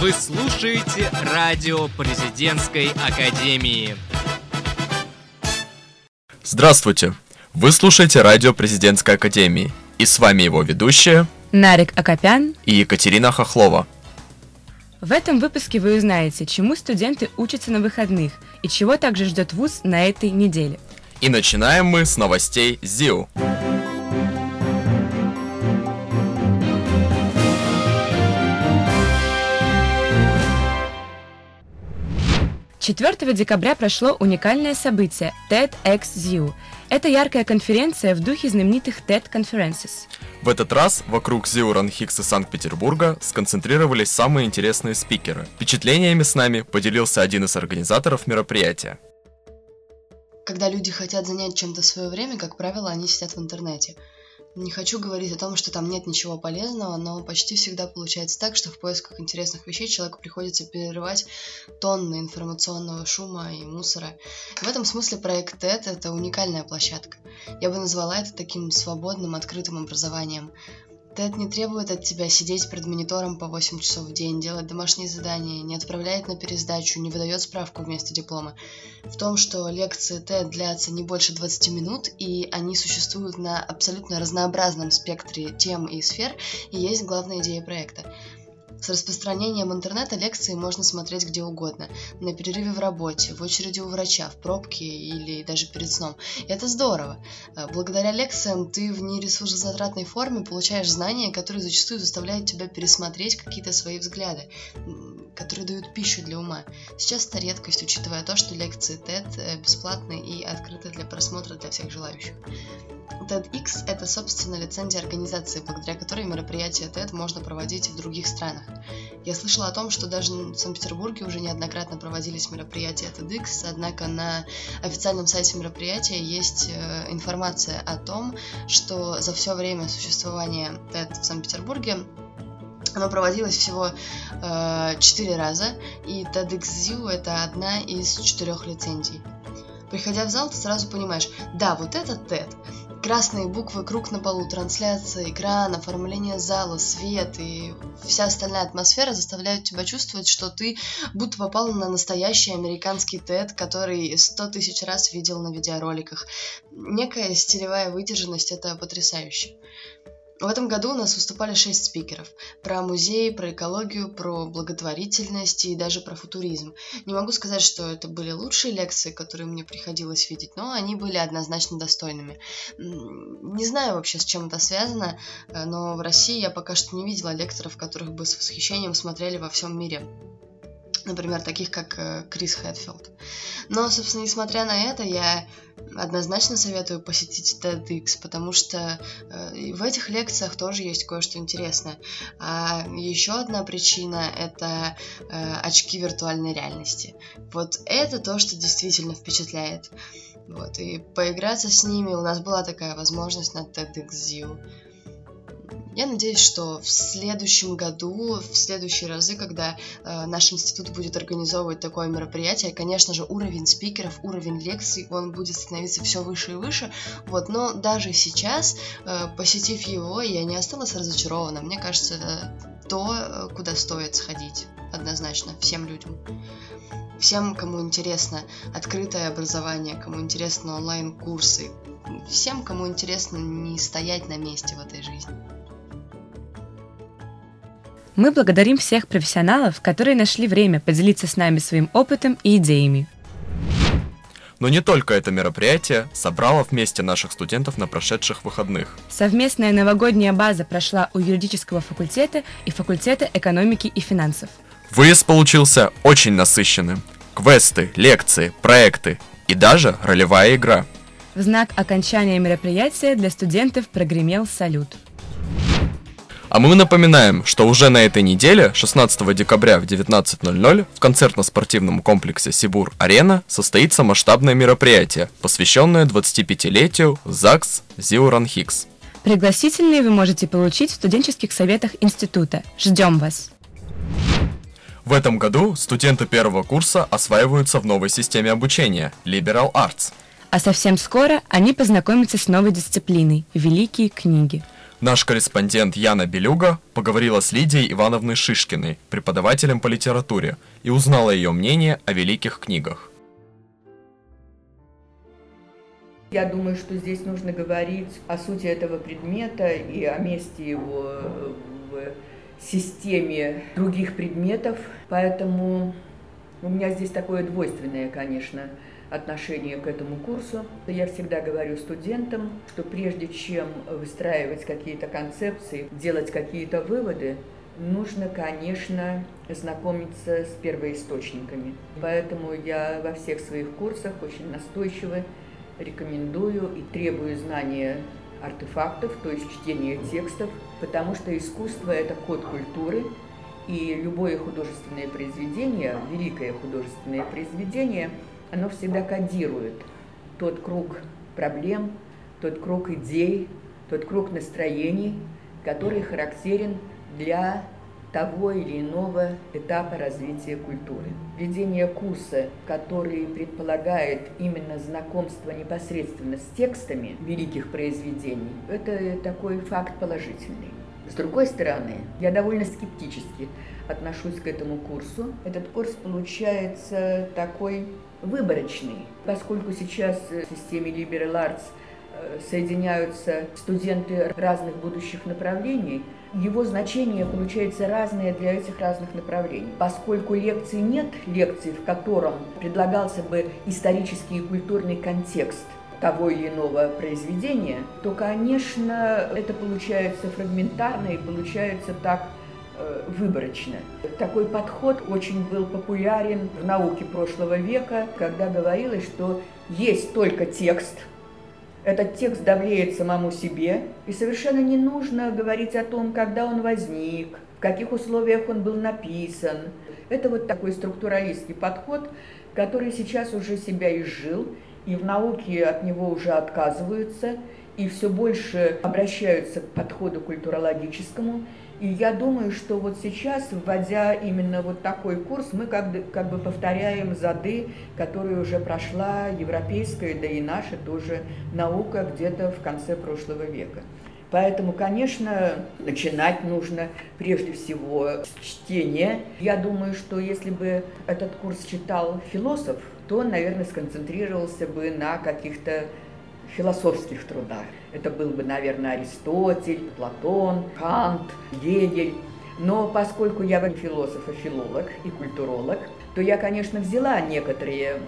Вы слушаете радио президентской академии. Здравствуйте! Вы слушаете радио президентской академии. И с вами его ведущие Нарик Акопян и Екатерина Хохлова. В этом выпуске вы узнаете, чему студенты учатся на выходных и чего также ждет ВУЗ на этой неделе. И начинаем мы с новостей ЗИУ. 4 декабря прошло уникальное событие TEDxU. Это яркая конференция в духе знаменитых TED Conferences. В этот раз вокруг ЗИУ Ранхикс из Санкт-Петербурга сконцентрировались самые интересные спикеры. Впечатлениями с нами поделился один из организаторов мероприятия. Когда люди хотят занять чем-то свое время, как правило, они сидят в интернете – не хочу говорить о том, что там нет ничего полезного, но почти всегда получается так, что в поисках интересных вещей человеку приходится перерывать тонны информационного шума и мусора. В этом смысле проект TED – это уникальная площадка. Я бы назвала это таким свободным, открытым образованием. TED не требует от тебя сидеть перед монитором по 8 часов в день, делать домашние задания, не отправляет на пересдачу, не выдает справку вместо диплома. В том, что лекции TED длятся не больше 20 минут, и они существуют на абсолютно разнообразном спектре тем и сфер, и есть главная идея проекта. С распространением интернета лекции можно смотреть где угодно. На перерыве в работе, в очереди у врача, в пробке или даже перед сном. И это здорово. Э, благодаря лекциям ты в нересурсозатратной форме получаешь знания, которые зачастую заставляют тебя пересмотреть какие-то свои взгляды которые дают пищу для ума. Сейчас это редкость, учитывая то, что лекции TED э, бесплатны и открыты для просмотра для всех желающих. TEDx – это, собственно, лицензия организации, благодаря которой мероприятия TED можно проводить в других странах. Я слышала о том, что даже в Санкт-Петербурге уже неоднократно проводились мероприятия TEDx, однако на официальном сайте мероприятия есть э, информация о том, что за все время существования TED в Санкт-Петербурге оно проводилось всего э, 4 раза, и TEDxU это одна из четырех лицензий. Приходя в зал, ты сразу понимаешь, да, вот это TED. Красные буквы, круг на полу, трансляция, экран, оформление зала, свет и вся остальная атмосфера заставляют тебя чувствовать, что ты будто попал на настоящий американский TED, который сто тысяч раз видел на видеороликах. Некая стилевая выдержанность – это потрясающе. В этом году у нас выступали шесть спикеров. Про музей, про экологию, про благотворительность и даже про футуризм. Не могу сказать, что это были лучшие лекции, которые мне приходилось видеть, но они были однозначно достойными. Не знаю вообще, с чем это связано, э, но в России я пока что не видела лекторов, которых бы с восхищением смотрели во всем мире например, таких как э, Крис Хэтфилд. Но, собственно, несмотря на это, я однозначно советую посетить TEDx, потому что э, в этих лекциях тоже есть кое-что интересное. А еще одна причина — это э, очки виртуальной реальности. Вот это то, что действительно впечатляет. Вот, и поиграться с ними у нас была такая возможность на TEDxU. Я надеюсь, что в следующем году, в следующие разы, когда э, наш институт будет организовывать такое мероприятие, конечно же, уровень спикеров, уровень лекций, он будет становиться все выше и выше. Вот, но даже сейчас, э, посетив его, я не осталась разочарована. Мне кажется, это то, э, куда стоит сходить однозначно всем людям. Всем, кому интересно открытое образование, кому интересны онлайн-курсы, всем, кому интересно не стоять на месте в этой жизни. Мы благодарим всех профессионалов, которые нашли время поделиться с нами своим опытом и идеями. Но не только это мероприятие собрало вместе наших студентов на прошедших выходных. Совместная новогодняя база прошла у юридического факультета и факультета экономики и финансов. Выезд получился очень насыщенным. Квесты, лекции, проекты и даже ролевая игра. В знак окончания мероприятия для студентов прогремел салют. А мы напоминаем, что уже на этой неделе, 16 декабря в 19.00, в концертно-спортивном комплексе Сибур-Арена состоится масштабное мероприятие, посвященное 25-летию ЗАГС Зиуран Хикс. Пригласительные вы можете получить в студенческих советах института. Ждем вас! В этом году студенты первого курса осваиваются в новой системе обучения – Liberal Arts. А совсем скоро они познакомятся с новой дисциплиной – великие книги – Наш корреспондент Яна Белюга поговорила с Лидией Ивановной Шишкиной, преподавателем по литературе, и узнала ее мнение о великих книгах. Я думаю, что здесь нужно говорить о сути этого предмета и о месте его в системе других предметов. Поэтому у меня здесь такое двойственное, конечно, отношение к этому курсу. Я всегда говорю студентам, что прежде чем выстраивать какие-то концепции, делать какие-то выводы, нужно, конечно, знакомиться с первоисточниками. Поэтому я во всех своих курсах очень настойчиво рекомендую и требую знания артефактов, то есть чтения текстов, потому что искусство – это код культуры, и любое художественное произведение, великое художественное произведение – оно всегда кодирует тот круг проблем, тот круг идей, тот круг настроений, который характерен для того или иного этапа развития культуры. Введение курса, который предполагает именно знакомство непосредственно с текстами великих произведений, это такой факт положительный. С другой стороны, я довольно скептически отношусь к этому курсу. Этот курс получается такой выборочный, поскольку сейчас в системе Liberal Arts э, соединяются студенты разных будущих направлений, его значение получается разное для этих разных направлений. Поскольку лекций нет, лекций, в котором предлагался бы исторический и культурный контекст того или иного произведения, то, конечно, это получается фрагментарно и получается так Э, выборочно. Такой подход очень был популярен в науке прошлого века, когда говорилось, что есть только текст, этот текст давлеет самому себе, и совершенно не нужно говорить о том, когда он возник, в каких условиях он был написан. Это вот такой структуралистский подход, который сейчас уже себя изжил, и в науке от него уже отказываются, и все больше обращаются к подходу культурологическому, и я думаю, что вот сейчас, вводя именно вот такой курс, мы как бы, как бы повторяем зады, которые уже прошла европейская, да и наша тоже наука где-то в конце прошлого века. Поэтому, конечно, начинать нужно прежде всего с чтения. Я думаю, что если бы этот курс читал философ, то он, наверное, сконцентрировался бы на каких-то философских трудах. Это был бы, наверное, Аристотель, Платон, Кант, Гегель. Но поскольку я философ и филолог и культуролог, то я, конечно, взяла некоторые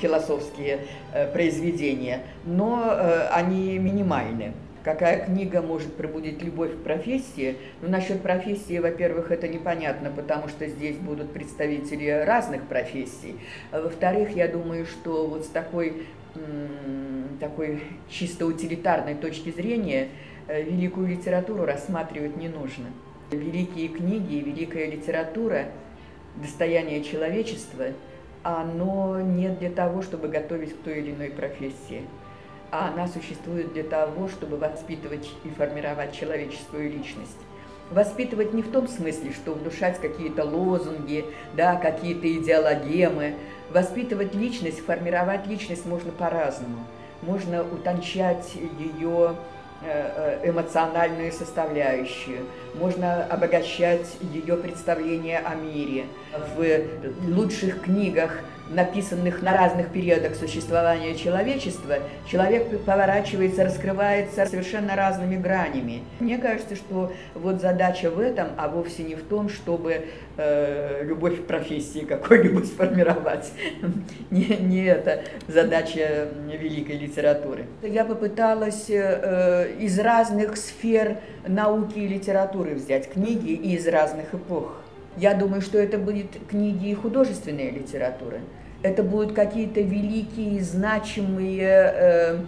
философские э, произведения, но э, они минимальны. Какая книга может пробудить любовь к профессии? Ну, насчет профессии, во-первых, это непонятно, потому что здесь будут представители разных профессий. Во-вторых, я думаю, что вот с такой такой чисто утилитарной точки зрения э, великую литературу рассматривать не нужно. Великие книги и великая литература – достояние человечества, оно не для того, чтобы готовить к той или иной профессии, а она существует для того, чтобы воспитывать и формировать человеческую личность. Воспитывать не в том смысле, что внушать какие-то лозунги, да, какие-то идеологемы. Воспитывать личность, формировать личность можно по-разному. Можно утончать ее Э, э, эмоциональную составляющую, можно обогащать ее представление о мире. В лучших книгах, написанных на разных периодах существования человечества, человек поворачивается, раскрывается совершенно разными гранями. Мне кажется, что вот задача в этом, а вовсе не в том, чтобы э, любовь к профессии какой-нибудь сформировать. не, не это задача великой литературы. Я попыталась э, из разных сфер науки и литературы взять книги и из разных эпох. Я думаю, что это будут книги и художественная литература. Это будут какие-то великие, значимые э,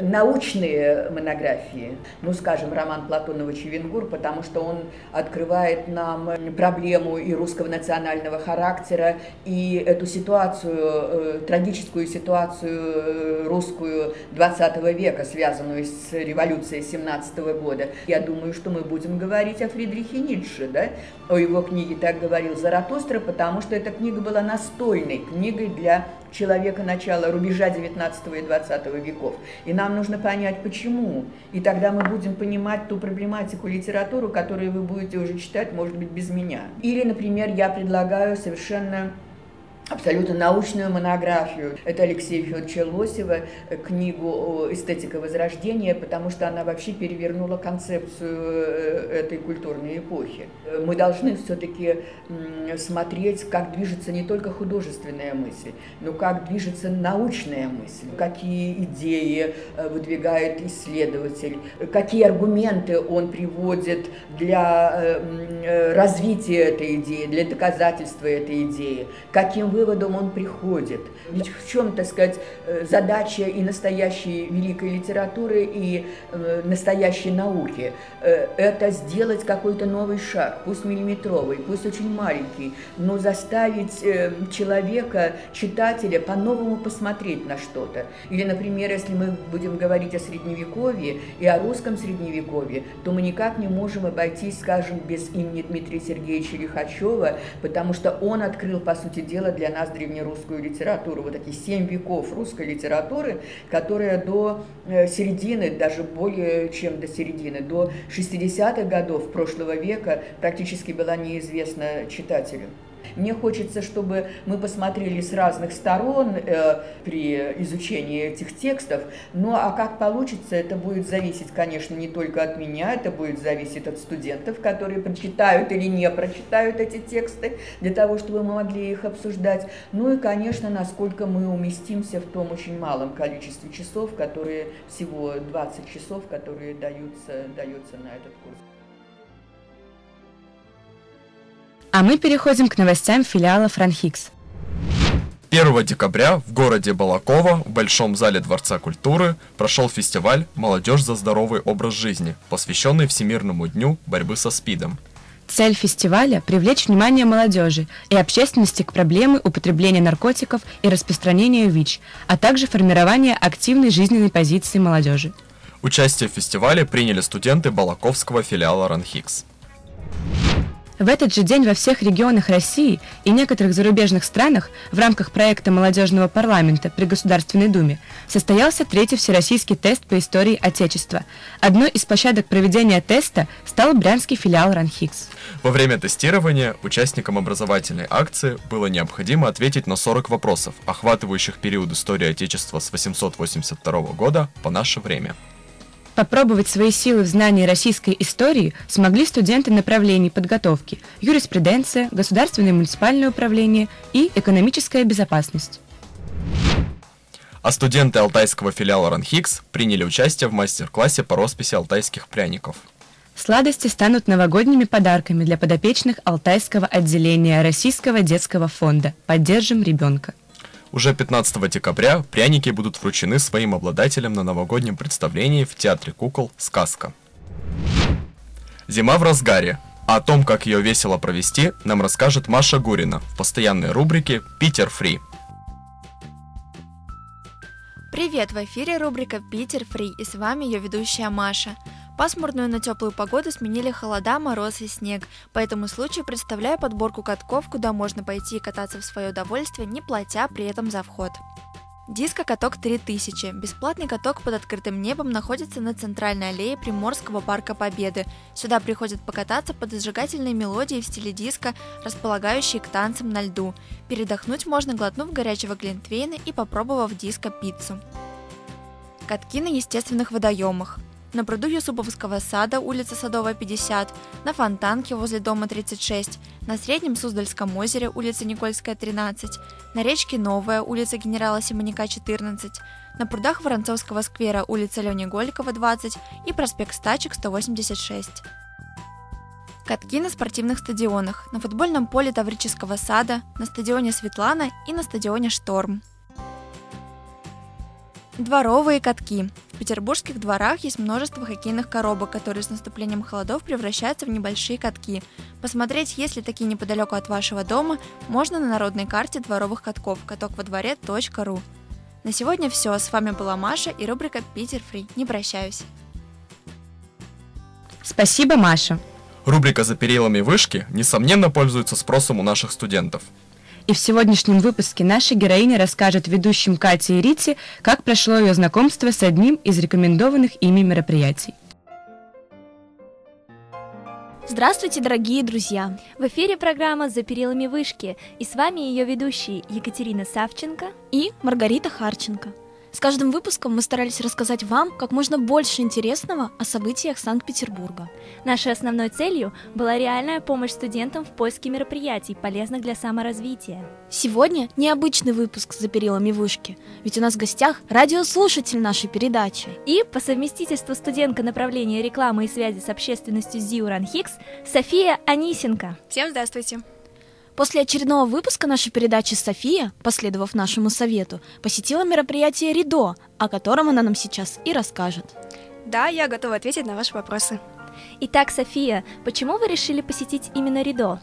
научные монографии, ну, скажем, роман Платонова «Чевенгур», потому что он открывает нам проблему и русского национального характера, и эту ситуацию, э, трагическую ситуацию э, русскую 20 века, связанную с революцией 17 года. Я думаю, что мы будем говорить о Фридрихе Ницше, да, о его книге «Так говорил Заратустра», потому что эта книга была настольной книгой для человека начала рубежа 19 и 20 веков. И нам нужно понять, почему. И тогда мы будем понимать ту проблематику литературу, которую вы будете уже читать, может быть, без меня. Или, например, я предлагаю совершенно абсолютно научную монографию. Это Алексея Федоровича Лосева, э, книгу «Эстетика Возрождения», потому что она вообще перевернула концепцию э, этой культурной эпохи. Э, мы должны все-таки смотреть, как движется не только художественная мысль, но как движется научная мысль, какие идеи выдвигает исследователь, какие аргументы он приводит для развития этой идеи, для доказательства этой идеи, каким выводам он приходит. Ведь в чем, так сказать, э, задача и настоящей великой литературы, и э, настоящей науки? Э, это сделать какой-то новый шаг, пусть миллиметровый, пусть очень маленький, но заставить человека, читателя, по-новому посмотреть на что-то. Или, например, если мы будем говорить о Средневековье и о русском Средневековье, то мы никак не можем обойтись, скажем, без имени Дмитрия Сергеевича Лихачева, потому что он открыл, по сути дела, для нас древнерусскую литературу. Вот такие семь веков русской литературы, которая до э, середины, даже более чем до середины, до 60-х годов прошлого века практически была неизвестна читателю. Мне хочется, чтобы мы посмотрели с разных сторон э, при изучении этих текстов. Ну а как получится, это будет зависеть, конечно, не только от меня, это будет зависеть от студентов, которые прочитают или не прочитают эти тексты, для того, чтобы мы могли их обсуждать. Ну и, конечно, насколько мы уместимся в том очень малом количестве часов, которые всего 20 часов, которые даются, даются на этот курс. А мы переходим к новостям филиала Франхикс. 1 декабря в городе Балакова в Большом зале Дворца культуры прошел фестиваль «Молодежь за здоровый образ жизни», посвященный Всемирному дню борьбы со СПИДом. Цель фестиваля – привлечь внимание молодежи и общественности к проблеме употребления наркотиков и распространения ВИЧ, а также формирование активной жизненной позиции молодежи. Участие в фестивале приняли студенты Балаковского филиала РАНХИКС. В этот же день во всех регионах России и некоторых зарубежных странах в рамках проекта молодежного парламента при Государственной Думе состоялся третий всероссийский тест по истории Отечества. Одной из площадок проведения теста стал брянский филиал РАНХИКС. Во время тестирования участникам образовательной акции было необходимо ответить на 40 вопросов, охватывающих период истории Отечества с 882 года по наше время. Попробовать свои силы в знании российской истории смогли студенты направлений подготовки юриспруденция, государственное и муниципальное управление и экономическая безопасность. А студенты алтайского филиала РАНХИКС приняли участие в мастер-классе по росписи алтайских пряников. Сладости станут новогодними подарками для подопечных Алтайского отделения Российского детского фонда «Поддержим ребенка». Уже 15 декабря пряники будут вручены своим обладателям на новогоднем представлении в Театре кукол «Сказка». Зима в разгаре. О том, как ее весело провести, нам расскажет Маша Гурина в постоянной рубрике «Питер Фри». Привет, в эфире рубрика «Питер Фри» и с вами ее ведущая Маша – Пасмурную на теплую погоду сменили холода, мороз и снег. По этому случаю представляю подборку катков, куда можно пойти и кататься в свое удовольствие, не платя при этом за вход. Диско-каток 3000. Бесплатный каток под открытым небом находится на центральной аллее Приморского парка Победы. Сюда приходят покататься под зажигательной мелодией в стиле диско, располагающей к танцам на льду. Передохнуть можно, глотнув горячего глинтвейна и попробовав диско-пиццу. Катки на естественных водоемах на пруду Юсуповского сада, улица Садовая, 50, на Фонтанке возле дома 36, на Среднем Суздальском озере, улица Никольская, 13, на речке Новая, улица генерала Симоняка, 14, на прудах Воронцовского сквера, улица Лени Голикова, 20 и проспект Стачек, 186. Катки на спортивных стадионах, на футбольном поле Таврического сада, на стадионе Светлана и на стадионе Шторм. Дворовые катки. В петербургских дворах есть множество хоккейных коробок, которые с наступлением холодов превращаются в небольшие катки. Посмотреть, есть ли такие неподалеку от вашего дома, можно на народной карте дворовых катков катокводворе.ру. На сегодня все. С вами была Маша и рубрика «Питер Фри». Не прощаюсь. Спасибо, Маша. Рубрика «За перилами вышки» несомненно пользуется спросом у наших студентов. И в сегодняшнем выпуске наша героиня расскажет ведущим Кате и Рите, как прошло ее знакомство с одним из рекомендованных ими мероприятий. Здравствуйте, дорогие друзья! В эфире программа «За перилами вышки» и с вами ее ведущие Екатерина Савченко и Маргарита Харченко. С каждым выпуском мы старались рассказать вам как можно больше интересного о событиях Санкт-Петербурга. Нашей основной целью была реальная помощь студентам в поиске мероприятий, полезных для саморазвития. Сегодня необычный выпуск «За перилами вышки», ведь у нас в гостях радиослушатель нашей передачи. И по совместительству студентка направления рекламы и связи с общественностью ЗИУ РАНХИКС София Анисенко. Всем здравствуйте! После очередного выпуска нашей передачи София, последовав нашему совету, посетила мероприятие «Ридо», о котором она нам сейчас и расскажет. Да, я готова ответить на ваши вопросы. Итак, София, почему вы решили посетить именно «Ридо»?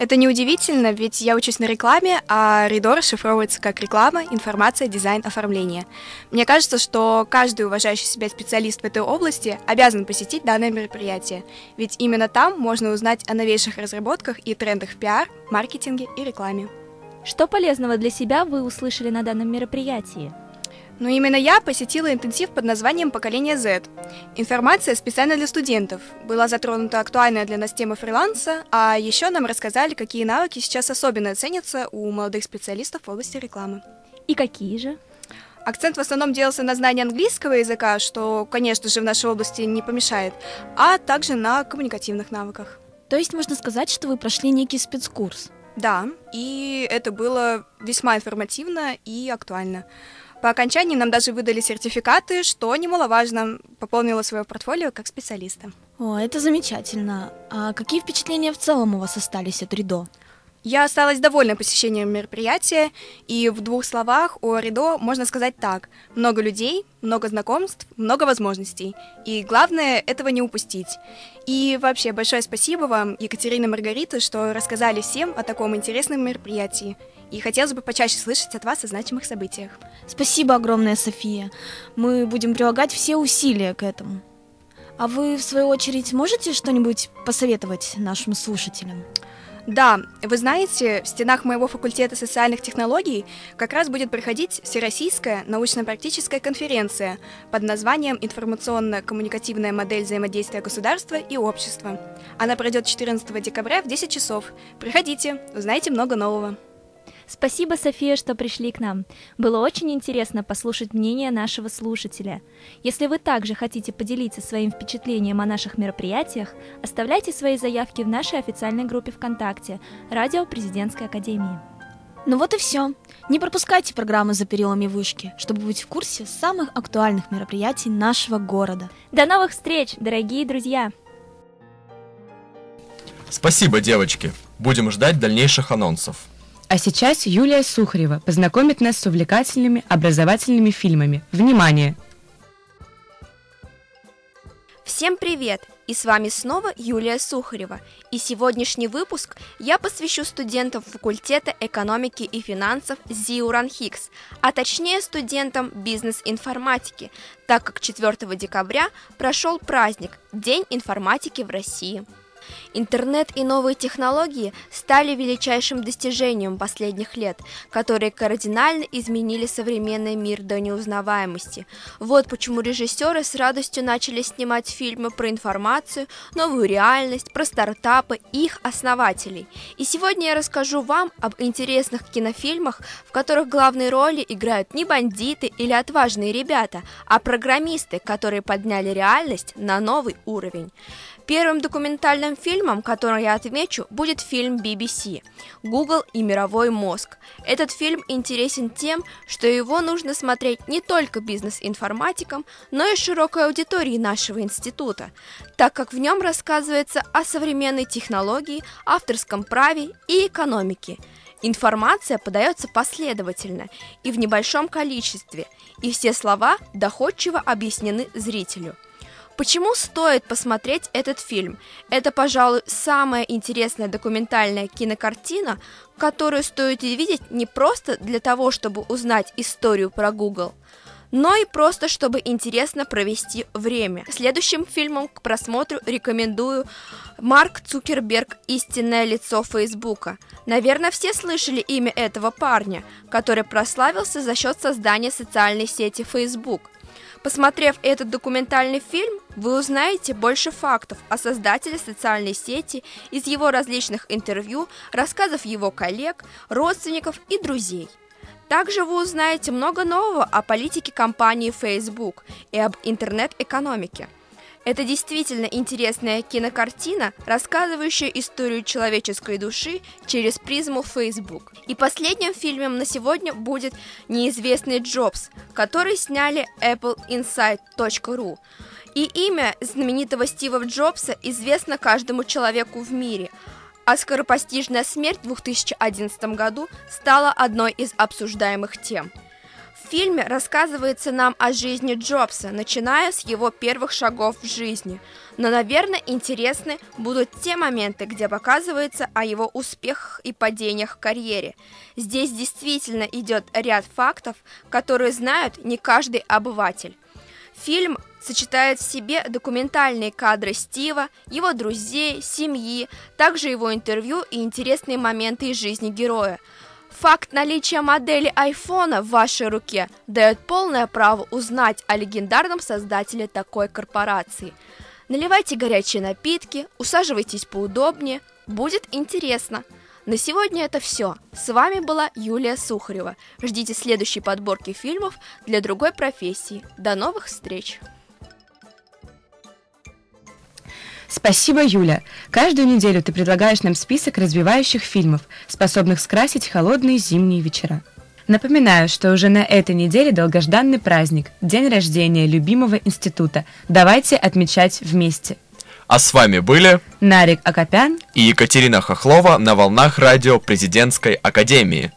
Это неудивительно, ведь я учусь на рекламе, а Ридо расшифровывается как реклама, информация, дизайн, оформление. Мне кажется, что каждый уважающий себя специалист в этой области обязан посетить данное мероприятие, ведь именно там можно узнать о новейших разработках и трендах в пиар, маркетинге и рекламе. Что полезного для себя вы услышали на данном мероприятии? Но именно я посетила интенсив под названием «Поколение Z». Информация специально для студентов. Была затронута актуальная для нас тема фриланса, а еще нам рассказали, какие навыки сейчас особенно ценятся у молодых специалистов в области рекламы. И какие же? Акцент в основном делался на знании английского языка, что, конечно же, в нашей области не помешает, а также на коммуникативных навыках. То есть можно сказать, что вы прошли некий спецкурс? Да, и это было весьма информативно и актуально. По окончании нам даже выдали сертификаты, что немаловажно, пополнила свое портфолио как специалиста. О, это замечательно. А какие впечатления в целом у вас остались от Ридо? Я осталась довольна посещением мероприятия, и в двух словах о Ридо можно сказать так. Много людей, много знакомств, много возможностей. И главное, этого не упустить. И вообще, большое спасибо вам, Екатерина Маргарита, что рассказали всем о таком интересном мероприятии. И хотелось бы почаще слышать от вас о значимых событиях. Спасибо огромное, София. Мы будем прилагать все усилия к этому. А вы, в свою очередь, можете что-нибудь посоветовать нашим слушателям? Да, вы знаете, в стенах моего факультета социальных технологий как раз будет проходить Всероссийская научно-практическая конференция под названием «Информационно-коммуникативная модель взаимодействия государства и общества». Она пройдет 14 декабря в 10 часов. Приходите, узнаете много нового. Спасибо, София, что пришли к нам. Было очень интересно послушать мнение нашего слушателя. Если вы также хотите поделиться своим впечатлением о наших мероприятиях, оставляйте свои заявки в нашей официальной группе ВКонтакте «Радио Президентской Академии». Ну вот и все. Не пропускайте программы за перилами вышки, чтобы быть в курсе самых актуальных мероприятий нашего города. До новых встреч, дорогие друзья! Спасибо, девочки. Будем ждать дальнейших анонсов. А сейчас Юлия Сухарева познакомит нас с увлекательными образовательными фильмами. Внимание! Всем привет! И с вами снова Юлия Сухарева. И сегодняшний выпуск я посвящу студентам факультета экономики и финансов ЗИУ РАНХИКС, а точнее студентам бизнес-информатики, так как 4 декабря прошел праздник День информатики в России. Интернет и новые технологии стали величайшим достижением последних лет, которые кардинально изменили современный мир до неузнаваемости. Вот почему режиссеры с радостью начали снимать фильмы про информацию, новую реальность, про стартапы и их основателей. И сегодня я расскажу вам об интересных кинофильмах, в которых главные роли играют не бандиты или отважные ребята, а программисты, которые подняли реальность на новый уровень. Первым документальным фильмом, который я отмечу, будет фильм BBC «Google и мировой мозг». Этот фильм интересен тем, что его нужно смотреть не только бизнес-информатикам, но и широкой аудитории нашего института, так как в нем рассказывается о современной технологии, авторском праве и экономике. Информация подается последовательно и в небольшом количестве, и все слова доходчиво объяснены зрителю – Почему стоит посмотреть этот фильм? Это, пожалуй, самая интересная документальная кинокартина, которую стоит видеть не просто для того, чтобы узнать историю про Google, но и просто чтобы интересно провести время. Следующим фильмом к просмотру рекомендую Марк Цукерберг «Истинное лицо Фейсбука». Наверное, все слышали имя этого парня, который прославился за счет создания социальной сети Facebook. Посмотрев этот документальный фильм, вы узнаете больше фактов о создателе социальной сети из его различных интервью, рассказов его коллег, родственников и друзей. Также вы узнаете много нового о политике компании Facebook и об интернет-экономике – это действительно интересная кинокартина, рассказывающая историю человеческой души через призму Facebook. И последним фильмом на сегодня будет «Неизвестный Джобс», который сняли appleinsight.ru. И имя знаменитого Стива Джобса известно каждому человеку в мире, а скоропостижная смерть в 2011 году стала одной из обсуждаемых тем – фильме рассказывается нам о жизни Джобса, начиная с его первых шагов в жизни. Но, наверное, интересны будут те моменты, где показывается о его успехах и падениях в карьере. Здесь действительно идет ряд фактов, которые знают не каждый обыватель. Фильм сочетает в себе документальные кадры Стива, его друзей, семьи, также его интервью и интересные моменты из жизни героя – Факт наличия модели айфона в вашей руке дает полное право узнать о легендарном создателе такой корпорации. Наливайте горячие напитки, усаживайтесь поудобнее, будет интересно. На сегодня это все. С вами была Юлия Сухарева. Ждите следующей подборки фильмов для другой профессии. До новых встреч! Спасибо, Юля. Каждую неделю ты предлагаешь нам список развивающих фильмов, способных скрасить холодные зимние вечера. Напоминаю, что уже на этой неделе долгожданный праздник – день рождения любимого института. Давайте отмечать вместе. А с вами были Нарик Акопян и Екатерина Хохлова на волнах радио Президентской Академии.